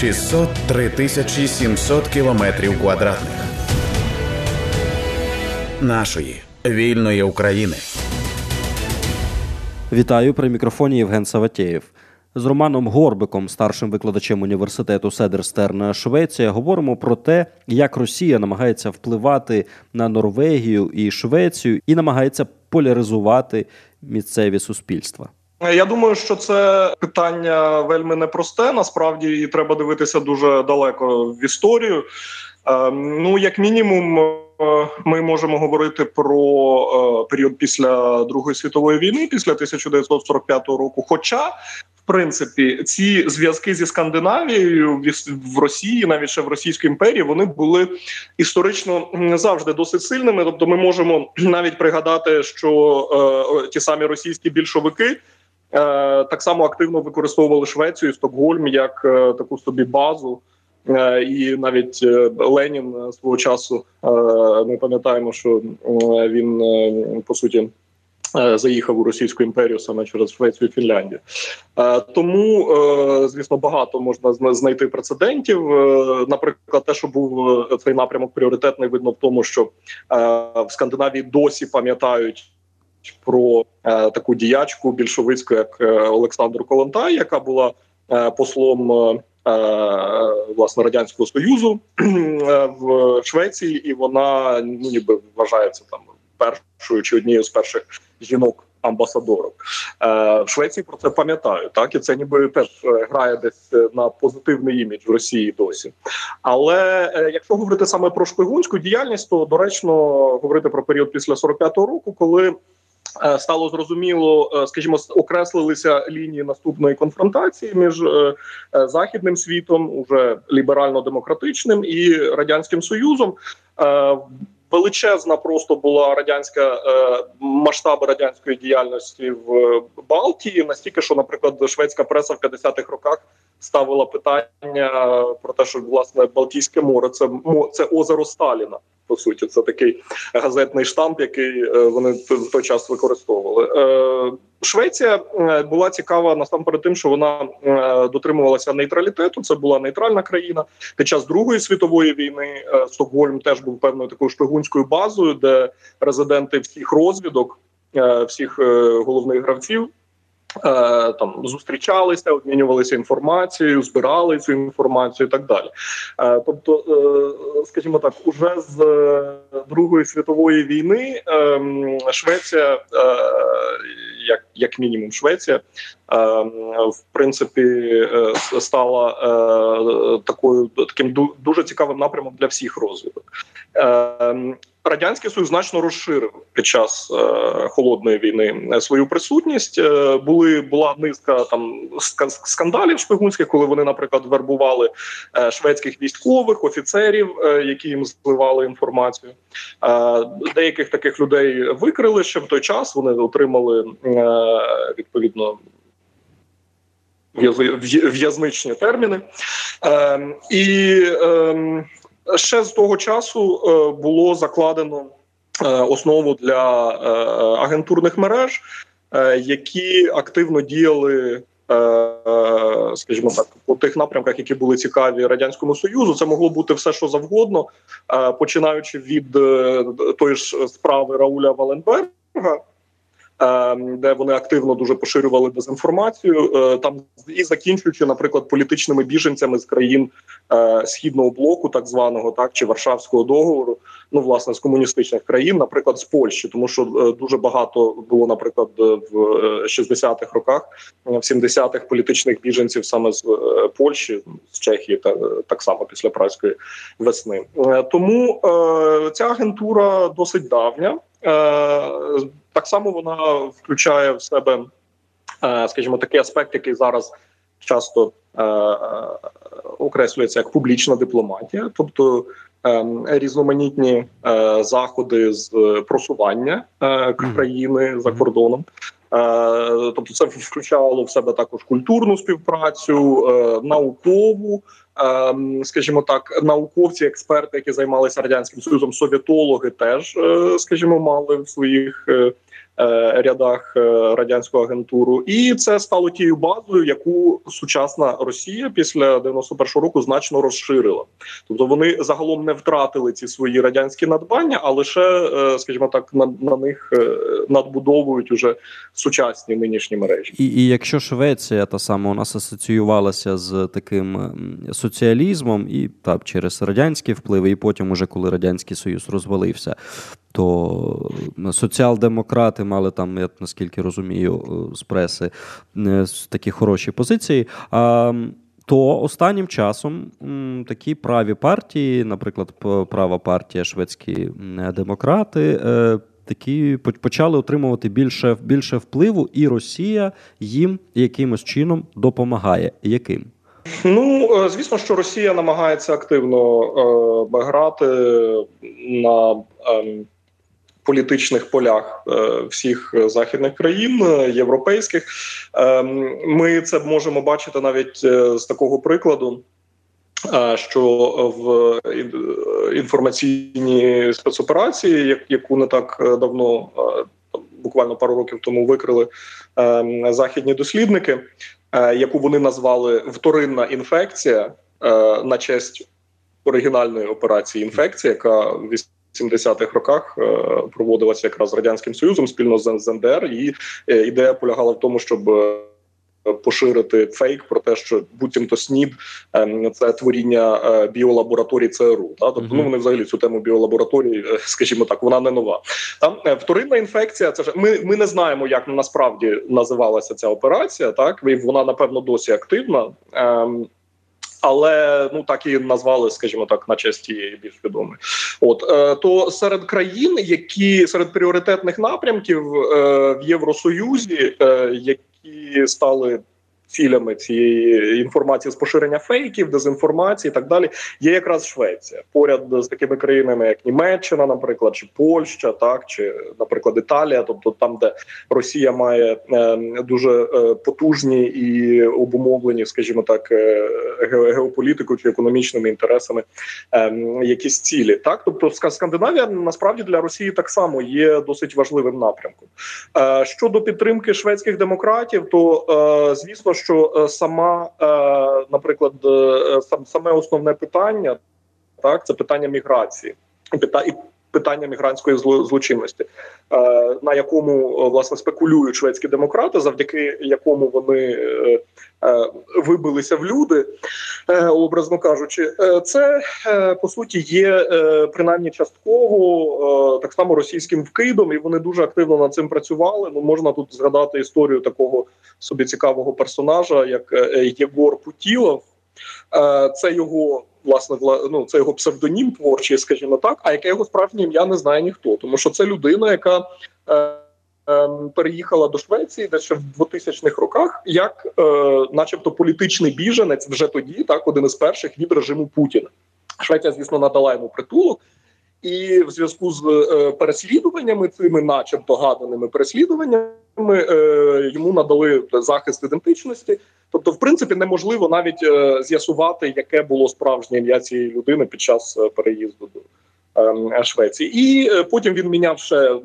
603 тисячі 700 кілометрів квадратних нашої вільної України. Вітаю при мікрофоні Євген Саватєєв. З Романом Горбиком, старшим викладачем університету Седерстерна Швеція, говоримо про те, як Росія намагається впливати на Норвегію і Швецію і намагається поляризувати місцеві суспільства. Я думаю, що це питання вельми непросте. Насправді і треба дивитися дуже далеко в історію. Ем, ну, як мінімум, е, ми можемо говорити про е, період після Другої світової війни, після 1945 року. Хоча в принципі ці зв'язки зі Скандинавією в Росії, навіть ще в Російській імперії, вони були історично завжди досить сильними. Тобто, ми можемо навіть пригадати, що е, ті самі російські більшовики. Е, так само активно використовували Швецію і Стокгольм як е, таку собі базу, е, і навіть Ленін свого часу ми пам'ятаємо, що він по суті заїхав у Російську імперію саме через Швецію і Фінляндію, тому звісно багато можна знайти прецедентів. Наприклад, те, що був цей напрямок пріоритетний, видно в тому, що в Скандинавії досі пам'ятають про таку діячку більшовицьку, як Олександр Колонтай, яка була послом. Власне радянського союзу в Швеції, і вона ну ніби вважається там першою чи однією з перших жінок. Амбасадорок е, в Швеції про це пам'ятаю, так і це ніби теж е, грає десь е, на позитивний імідж в Росії досі. Але якщо говорити саме про шпигунську діяльність, то доречно говорити про період після 45-го року, коли стало зрозуміло, скажімо, окреслилися лінії наступної конфронтації між західним світом, уже ліберально-демократичним і радянським союзом величезна просто була радянська е, масштаби радянської діяльності в Балтії. Настільки, що, наприклад, шведська преса в 50-х роках ставила питання про те, що власне Балтійське море це це озеро Сталіна. По суті, це такий газетний штамп, який е, вони в той час використовували. Е, Швеція е, була цікава насамперед тим, що вона дотримувалася нейтралітету. Це була нейтральна країна. Під час Другої світової війни Стокгольм теж був певною такою шпигунською базою, де резиденти всіх розвідок, всіх головних гравців там зустрічалися, обмінювалися інформацією, збирали цю інформацію і так далі. Е, тобто, е, скажімо так, уже з Другої світової війни ем, Швеція, як як мінімум, Швеція, ем, в принципі, стала такою таким дуже цікавим напрямом для всіх розвиток. Радянський союз значно розширив під час е, холодної війни е, свою присутність. Е, були була низка там скандалів шпигунських, коли вони, наприклад, вербували е, шведських військових офіцерів, е, які їм зливали інформацію. Е, деяких таких людей викрили ще в той час. Вони отримали відповідно. В'язничні терміни, е, і е, ще з того часу е, було закладено е, основу для е, агентурних мереж, які активно діяли. Скажімо так, по тих напрямках, які були цікаві радянському союзу, це могло бути все, що завгодно, починаючи від тої ж справи Рауля Валенберга, де вони активно дуже поширювали дезінформацію, е, там і закінчуючи, наприклад, політичними біженцями з країн е, східного блоку, так званого, так чи Варшавського договору, ну власне з комуністичних країн, наприклад, з Польщі, тому що е, дуже багато було, наприклад, в 60-х роках, в 70-х політичних біженців саме з Польщі, з Чехії, та так само після праської весни. Тому ця агентура досить давня. Так само вона включає в себе, е, скажімо, такий аспект, який зараз часто е, е, окреслюється як публічна дипломатія, тобто різноманітні заходи з просування країни за кордоном. Тобто, це включало в себе також культурну співпрацю, наукову, скажімо так, науковці, експерти, які займалися радянським союзом, совєтологи, теж скажімо, мали в своїх рядах радянську агентуру, і це стало тією базою, яку сучасна Росія після 91-го року значно розширила. Тобто вони загалом не втратили ці свої радянські надбання, а лише, скажімо так, на, на них надбудовують уже сучасні нинішні мережі. І, і якщо Швеція та саме у нас асоціювалася з таким соціалізмом і так через радянські впливи, і потім, уже коли радянський союз розвалився, то соціал-демократи мали там, я наскільки розумію, з преси такі хороші позиції. А то останнім часом такі праві партії, наприклад, права партія шведські демократи, е, такі почали отримувати більше більше впливу, і Росія їм якимось чином допомагає. Яким? Ну е, звісно, що Росія намагається активно е, грати на е, політичних полях е, всіх західних країн е, європейських. Е, ми це можемо бачити навіть з такого прикладу. Що в інформаційній спецоперації, яку не так давно, буквально пару років тому викрили західні дослідники, яку вони назвали вторинна інфекція на честь оригінальної операції інфекція, яка 70-х роках е, проводилася якраз радянським союзом спільно з НДР. І е, ідея полягала в тому, щоб е, Поширити фейк про те, що буцімто СНІД це творіння біолабораторій ЦРУ. Та тобто, ну вони взагалі цю тему біолабораторії, скажімо так, вона не нова. Там вторинна інфекція. Це ж ми ми не знаємо, як насправді називалася ця операція. Так вона напевно досі активна. Ем, але ну так і назвали, скажімо так, на честь тієї більш відомої. От е, то серед країн, які серед пріоритетних напрямків е, в Євросоюзі, е, які стали цілями цієї інформації з поширення фейків, дезінформації і так далі, є якраз Швеція поряд з такими країнами, як Німеччина, наприклад, чи Польща, так чи, наприклад, Італія, тобто там, де Росія має е, дуже е, потужні і обумовлені, скажімо так, е, геополітикою чи економічними інтересами якісь цілі, так тобто Скандинавія насправді для Росії так само є досить важливим напрямком. Щодо підтримки шведських демократів, то звісно що е, сама, е, наприклад, е, саме основне питання так це питання міграції. І питання мігрантської злочинності, на якому власне спекулюють шведські демократи, завдяки якому вони вибилися в люди, образно кажучи, це по суті є принаймні частково так само російським вкидом, і вони дуже активно над цим працювали. Ну можна тут згадати історію такого собі цікавого персонажа, як Єгор Путілов. Це його власне ну, це його псевдонім творчий, скажімо так. А яке його справжнє ім'я не знає ніхто, тому що це людина, яка е, е, переїхала до Швеції, де ще в 2000-х роках, як, е, начебто, політичний біженець вже тоді, так один із перших від режиму Путіна. Швеція, звісно, надала йому притулок. І в зв'язку з е, переслідуваннями цими, начебто гаданими переслідуваннями, е, йому надали захист ідентичності. Тобто, в принципі, неможливо навіть е, з'ясувати, яке було справжнє ім'я цієї людини під час переїзду до е, Швеції, і потім він міняв ще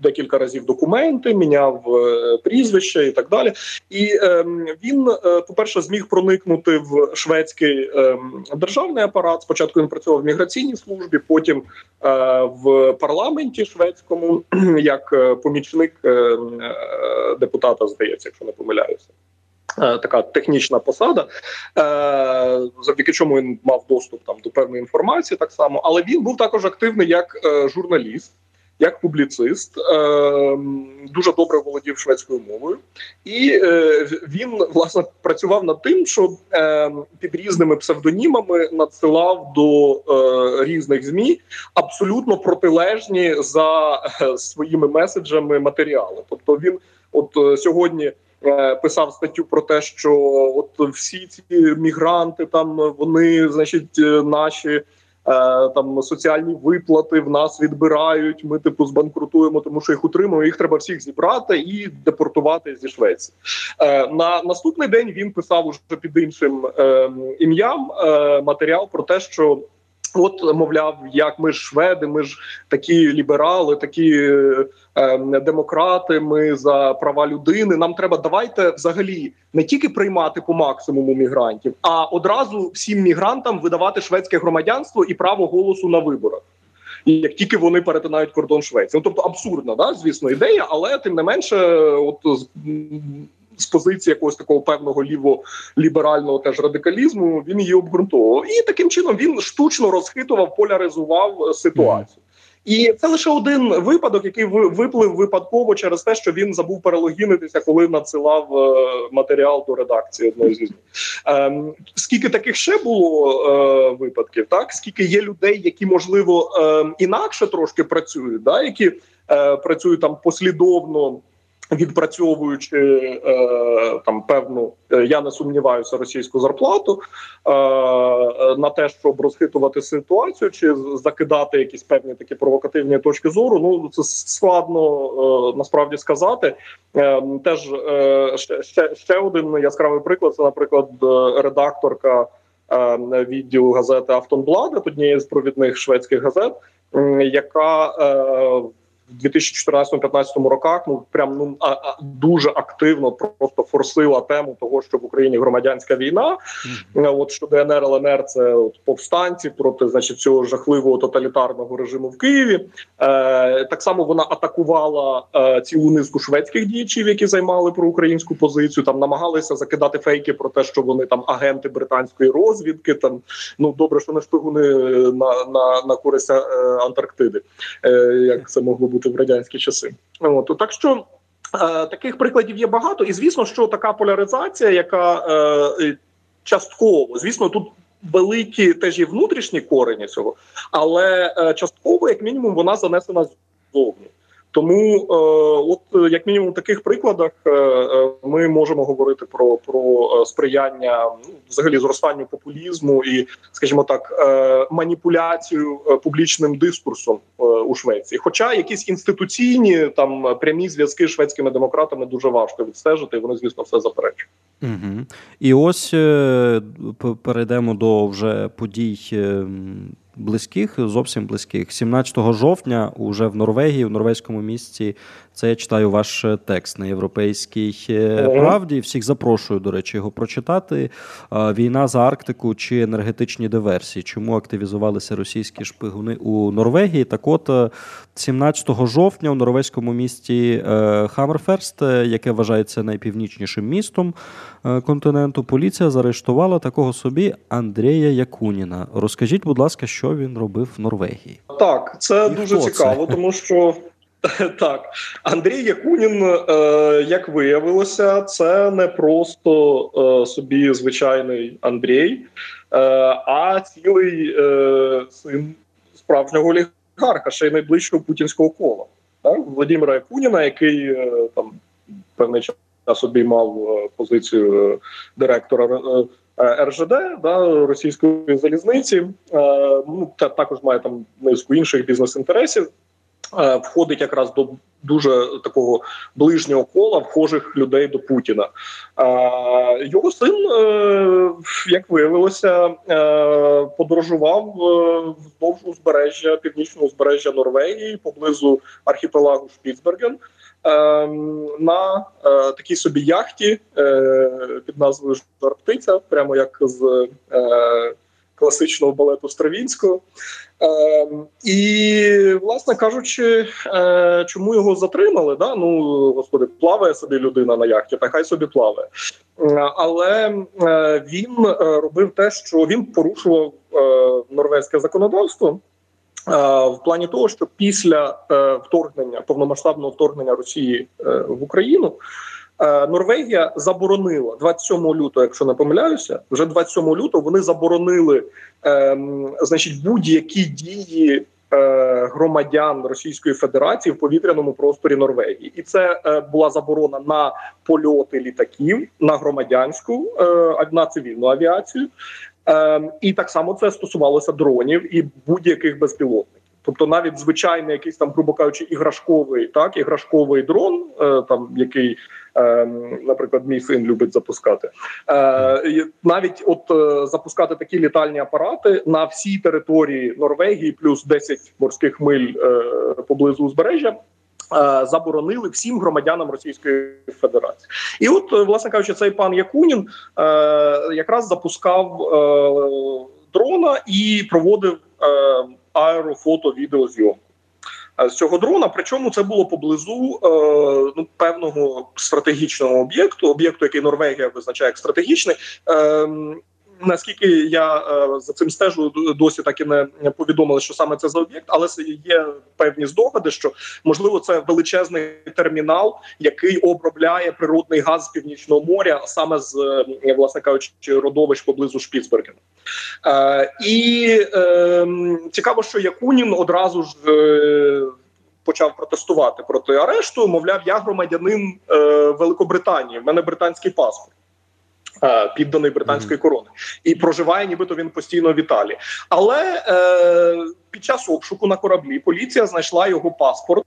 декілька разів документи, міняв е, прізвище і так далі. І е, він, е, по перше, зміг проникнути в шведський е, державний апарат. Спочатку він працював в міграційній службі, потім е, в парламенті шведському як помічник е, депутата, здається, якщо не помиляюся. Така технічна посада, завдяки чому він мав доступ там до певної інформації, так само, але він був також активний як журналіст як публіцист, е, дуже добре володів шведською мовою, і е, він власне працював над тим, що е, під різними псевдонімами надсилав до різних змі абсолютно протилежні за своїми меседжами матеріали. Тобто він, от сьогодні. Писав статтю про те, що от всі ці мігранти там вони, значить, наші там соціальні виплати в нас відбирають. Ми типу збанкрутуємо, тому що їх утримуємо. Їх треба всіх зібрати і депортувати зі Швеції. Е, на наступний день він писав уже під іншим ем, ім'ям е, матеріал про те, що От, мовляв, як ми ж шведи, ми ж такі ліберали, такі е, демократи. Ми за права людини. Нам треба давайте взагалі не тільки приймати по максимуму мігрантів, а одразу всім мігрантам видавати шведське громадянство і право голосу на виборах. І як тільки вони перетинають кордон Швеції, ну тобто абсурдна, да, звісно, ідея, але тим не менше, от з позиції якогось такого певного ліво-ліберального теж радикалізму він її обґрунтовував. І таким чином він штучно розхитував, поляризував е, ситуацію. І це лише один випадок, який виплив випадково через те, що він забув перелогінитися, коли надсилав е, матеріал до редакції одної з ем, скільки таких ще було е, випадків, так скільки є людей, які можливо е, інакше трошки працюють, да які е, працюють там послідовно відпрацьовуючи е, там певну, е, я не сумніваюся, російську зарплату е, на те, щоб розхитувати ситуацію чи закидати якісь певні такі провокативні точки зору. Ну це складно е, насправді сказати. Е, теж е, ще, ще один яскравий приклад. Це, наприклад, редакторка. Відділу газети Автонбладет, однієї з провідних шведських газет, яка е, 2014-2015 роках ну прям ну а, а, дуже активно просто форсила тему того, що в Україні громадянська війна. Mm-hmm. От що ДНР ЛНР це от повстанці проти значить цього жахливого тоталітарного режиму в Києві. Е, Так само вона атакувала е, цілу низку шведських діячів, які займали проукраїнську позицію. Там намагалися закидати фейки про те, що вони там агенти британської розвідки. Там ну добре, що не шпигуни на на, на користь е, Антарктиди, е, як це могло бути бути в радянські часи. От так що. Е, таких прикладів є багато, і звісно, що така поляризація, яка е, частково, звісно, тут великі теж і внутрішні корені цього, але е, частково, як мінімум, вона занесена ззовні. Тому, е, от як мінімум, в таких прикладах е, е, ми можемо говорити про про сприяння ну, взагалі зростанню популізму і, скажімо так, маніпуляцію публічним дискурсом у Швеції. Хоча якісь інституційні там прямі зв'язки з шведськими демократами дуже важко відстежити, і вони, звісно, все заперечують. Угу. І ось перейдемо до вже подій близьких, зовсім близьких. 17 жовтня, уже в Норвегії, в норвезькому місті, це я читаю ваш е, текст на європейській е, правді. Всіх запрошую, до речі, його прочитати. Війна за Арктику чи енергетичні диверсії. Чому активізувалися російські шпигуни у Норвегії? Так, от 17 е, жовтня у норвезькому місті Хаммерферст, яке вважається найпівнічнішим містом континенту, поліція заарештувала такого собі Андрія Якуніна. Розкажіть, будь ласка, що він робив в Норвегії? Так, це І дуже цікаво, це? тому що. Так, Андрій Якунін, е, як виявилося, це не просто е, собі звичайний Андрій, е, а цілий син справжнього олігарха, ще й найближчого путінського кола. Так? Владимира Якуніна, який там певний час обіймав позицію директора РЖД да, російської залізниці. Ну, та також має там низку інших бізнес-інтересів. Е, входить якраз до дуже такого ближнього кола вхожих людей до Путіна. Е, його син, е, як виявилося, подорожував вздовж узбережжя північного узбережжя Норвегії поблизу архіпелагу Шпіцберген. На такій собі яхті під назвою Жарптиця, прямо як з класичного балету Стравінського. Е, І, власне кажучи, е, чому його затримали? Да? Ну, господи, плаває собі людина на яхті, та хай собі плаває. Але е, він е, робив те, що він порушував е, норвезьке законодавство. Е, в плані того, що після вторгнення повномасштабного вторгнення Росії в Україну Е, Норвегія заборонила 27 лютого, якщо не помиляюся, вже 27 лютого вони заборонили ем, значить будь-які дії. Е, громадян Російської Федерації в повітряному просторі Норвегії, і це е, була заборона на польоти літаків на громадянську е, на цивільну авіацію, е, і так само це стосувалося дронів і будь-яких безпілотників. Тобто навіть звичайний якийсь там, грубо кажучи, іграшковий, так іграшковий дрон, е, там який, е, наприклад, мій син любить запускати, е, навіть от е, запускати такі літальні апарати на всій території Норвегії, плюс 10 морських миль е, поблизу узбережжя. е, Заборонили всім громадянам Російської Федерації, і от, е, власне кажучи, цей пан Якунін е, якраз запускав е, дрона і проводив е, аерофото відеозйомку е, з цього дрона. Причому це було поблизу е, ну, певного стратегічного об'єкту, об'єкту, який Норвегія визначає як стратегічний. Е, Наскільки я е, за цим стежу, досі так і не повідомили, що саме це за об'єкт, але є певні здогади, що можливо це величезний термінал, який обробляє природний газ з північного моря, саме з е, власне кажучи, родовищ поблизу Шпіцбергена. Е, і е, цікаво, що Якунін одразу ж. Почав протестувати проти арешту. Мовляв, я громадянин е, Великобританії. В мене британський паспорт. Е, Підданий британської корони. І проживає, нібито він постійно в Італії. Але е, під час обшуку на кораблі поліція знайшла його паспорт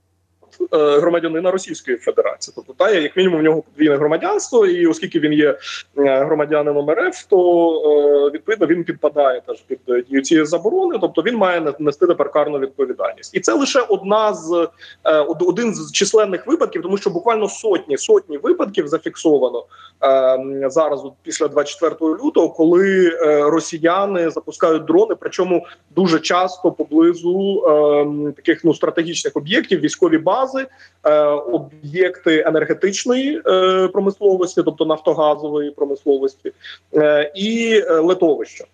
громадянина Російської Федерації. Тобто, та як мінімум, в нього подвійне громадянство, і оскільки він є е, громадянином РФ, то е, відповідно він підпадає теж під е, дію цієї заборони. Тобто він має не- нести тепер карну відповідальність, і це лише одна з е, один з численних випадків, тому що буквально сотні сотні випадків зафіксовано е, зараз, от після 24 лютого, коли е, росіяни запускають дрони, причому дуже часто поблизу е, таких ну стратегічних об'єктів, військові бази, е, об'єкти енергетичної е, промисловості, тобто нафтогазової промисловості, е, і литовища.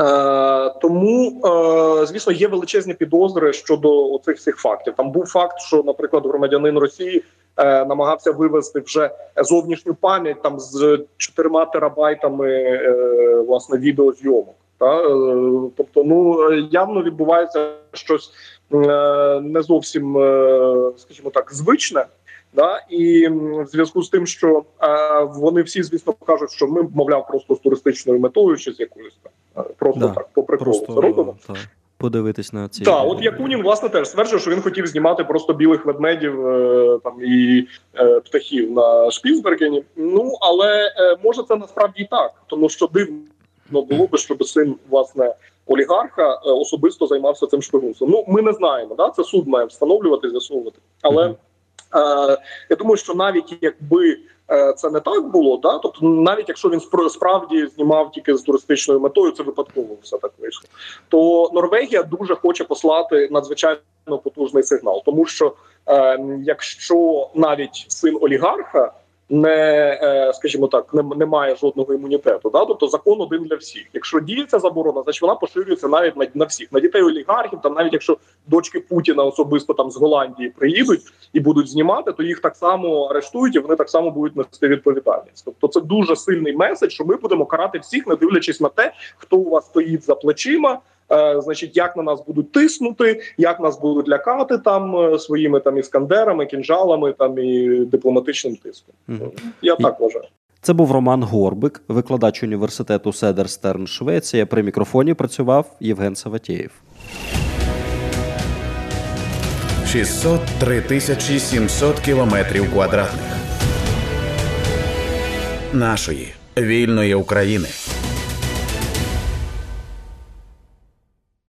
Е, тому, е, звісно, є величезні підозри щодо цих всіх фактів. Там був факт, що, наприклад, громадянин Росії е, намагався вивести вже зовнішню пам'ять там з чотирма терабайтами е, власне відеозйомок. Та е, тобто, ну явно відбувається щось е, не зовсім, е, скажімо так, звичне. Да, і в зв'язку з тим, що е, вони всі, звісно, кажуть, що ми, мовляв, просто з туристичною метою чи з якоюсь там просто Да, так по приколу це Просто робимо. та, подивитись на ці. Так, от Якунін власне теж стверджує, що він хотів знімати просто білих ведмедів е, там і е, птахів на Шпіцбергені. Ну але е, може це насправді і так, тому що дивно було би, щоб син власне олігарха е, особисто займався цим шпигунством. Ну ми не знаємо, да? Це суд має встановлювати, з'ясовувати. Але е, я думаю, що навіть якби е, це не так було, да, тобто навіть якщо він справді знімав тільки з туристичною метою, це випадково все так вийшло. То Норвегія дуже хоче послати надзвичайно потужний сигнал, тому що е, якщо навіть син олігарха не, е, скажімо так, не, не має жодного імунітету, да, тобто закон один для всіх. Якщо діється заборона, значить вона поширюється навіть на, на всіх, на дітей олігархів. Там навіть якщо дочки Путіна особисто там з Голландії приїдуть і будуть знімати, то їх так само арештують і вони так само будуть нести відповідальність. Тобто, це дуже сильний меседж, що ми будемо карати всіх, не дивлячись на те, хто у вас стоїть за плечима. Е, значить, як на нас будуть тиснути, як нас будуть лякати там е, своїми там іскандерами, кінжалами там і дипломатичним тиском. Мгм. Я так вважаю. Це був Роман Горбик, викладач університету Седерстерн, Швеція. При мікрофоні працював Євген Саватєєв. 603 тисячі 700 кілометрів квадратних нашої вільної України.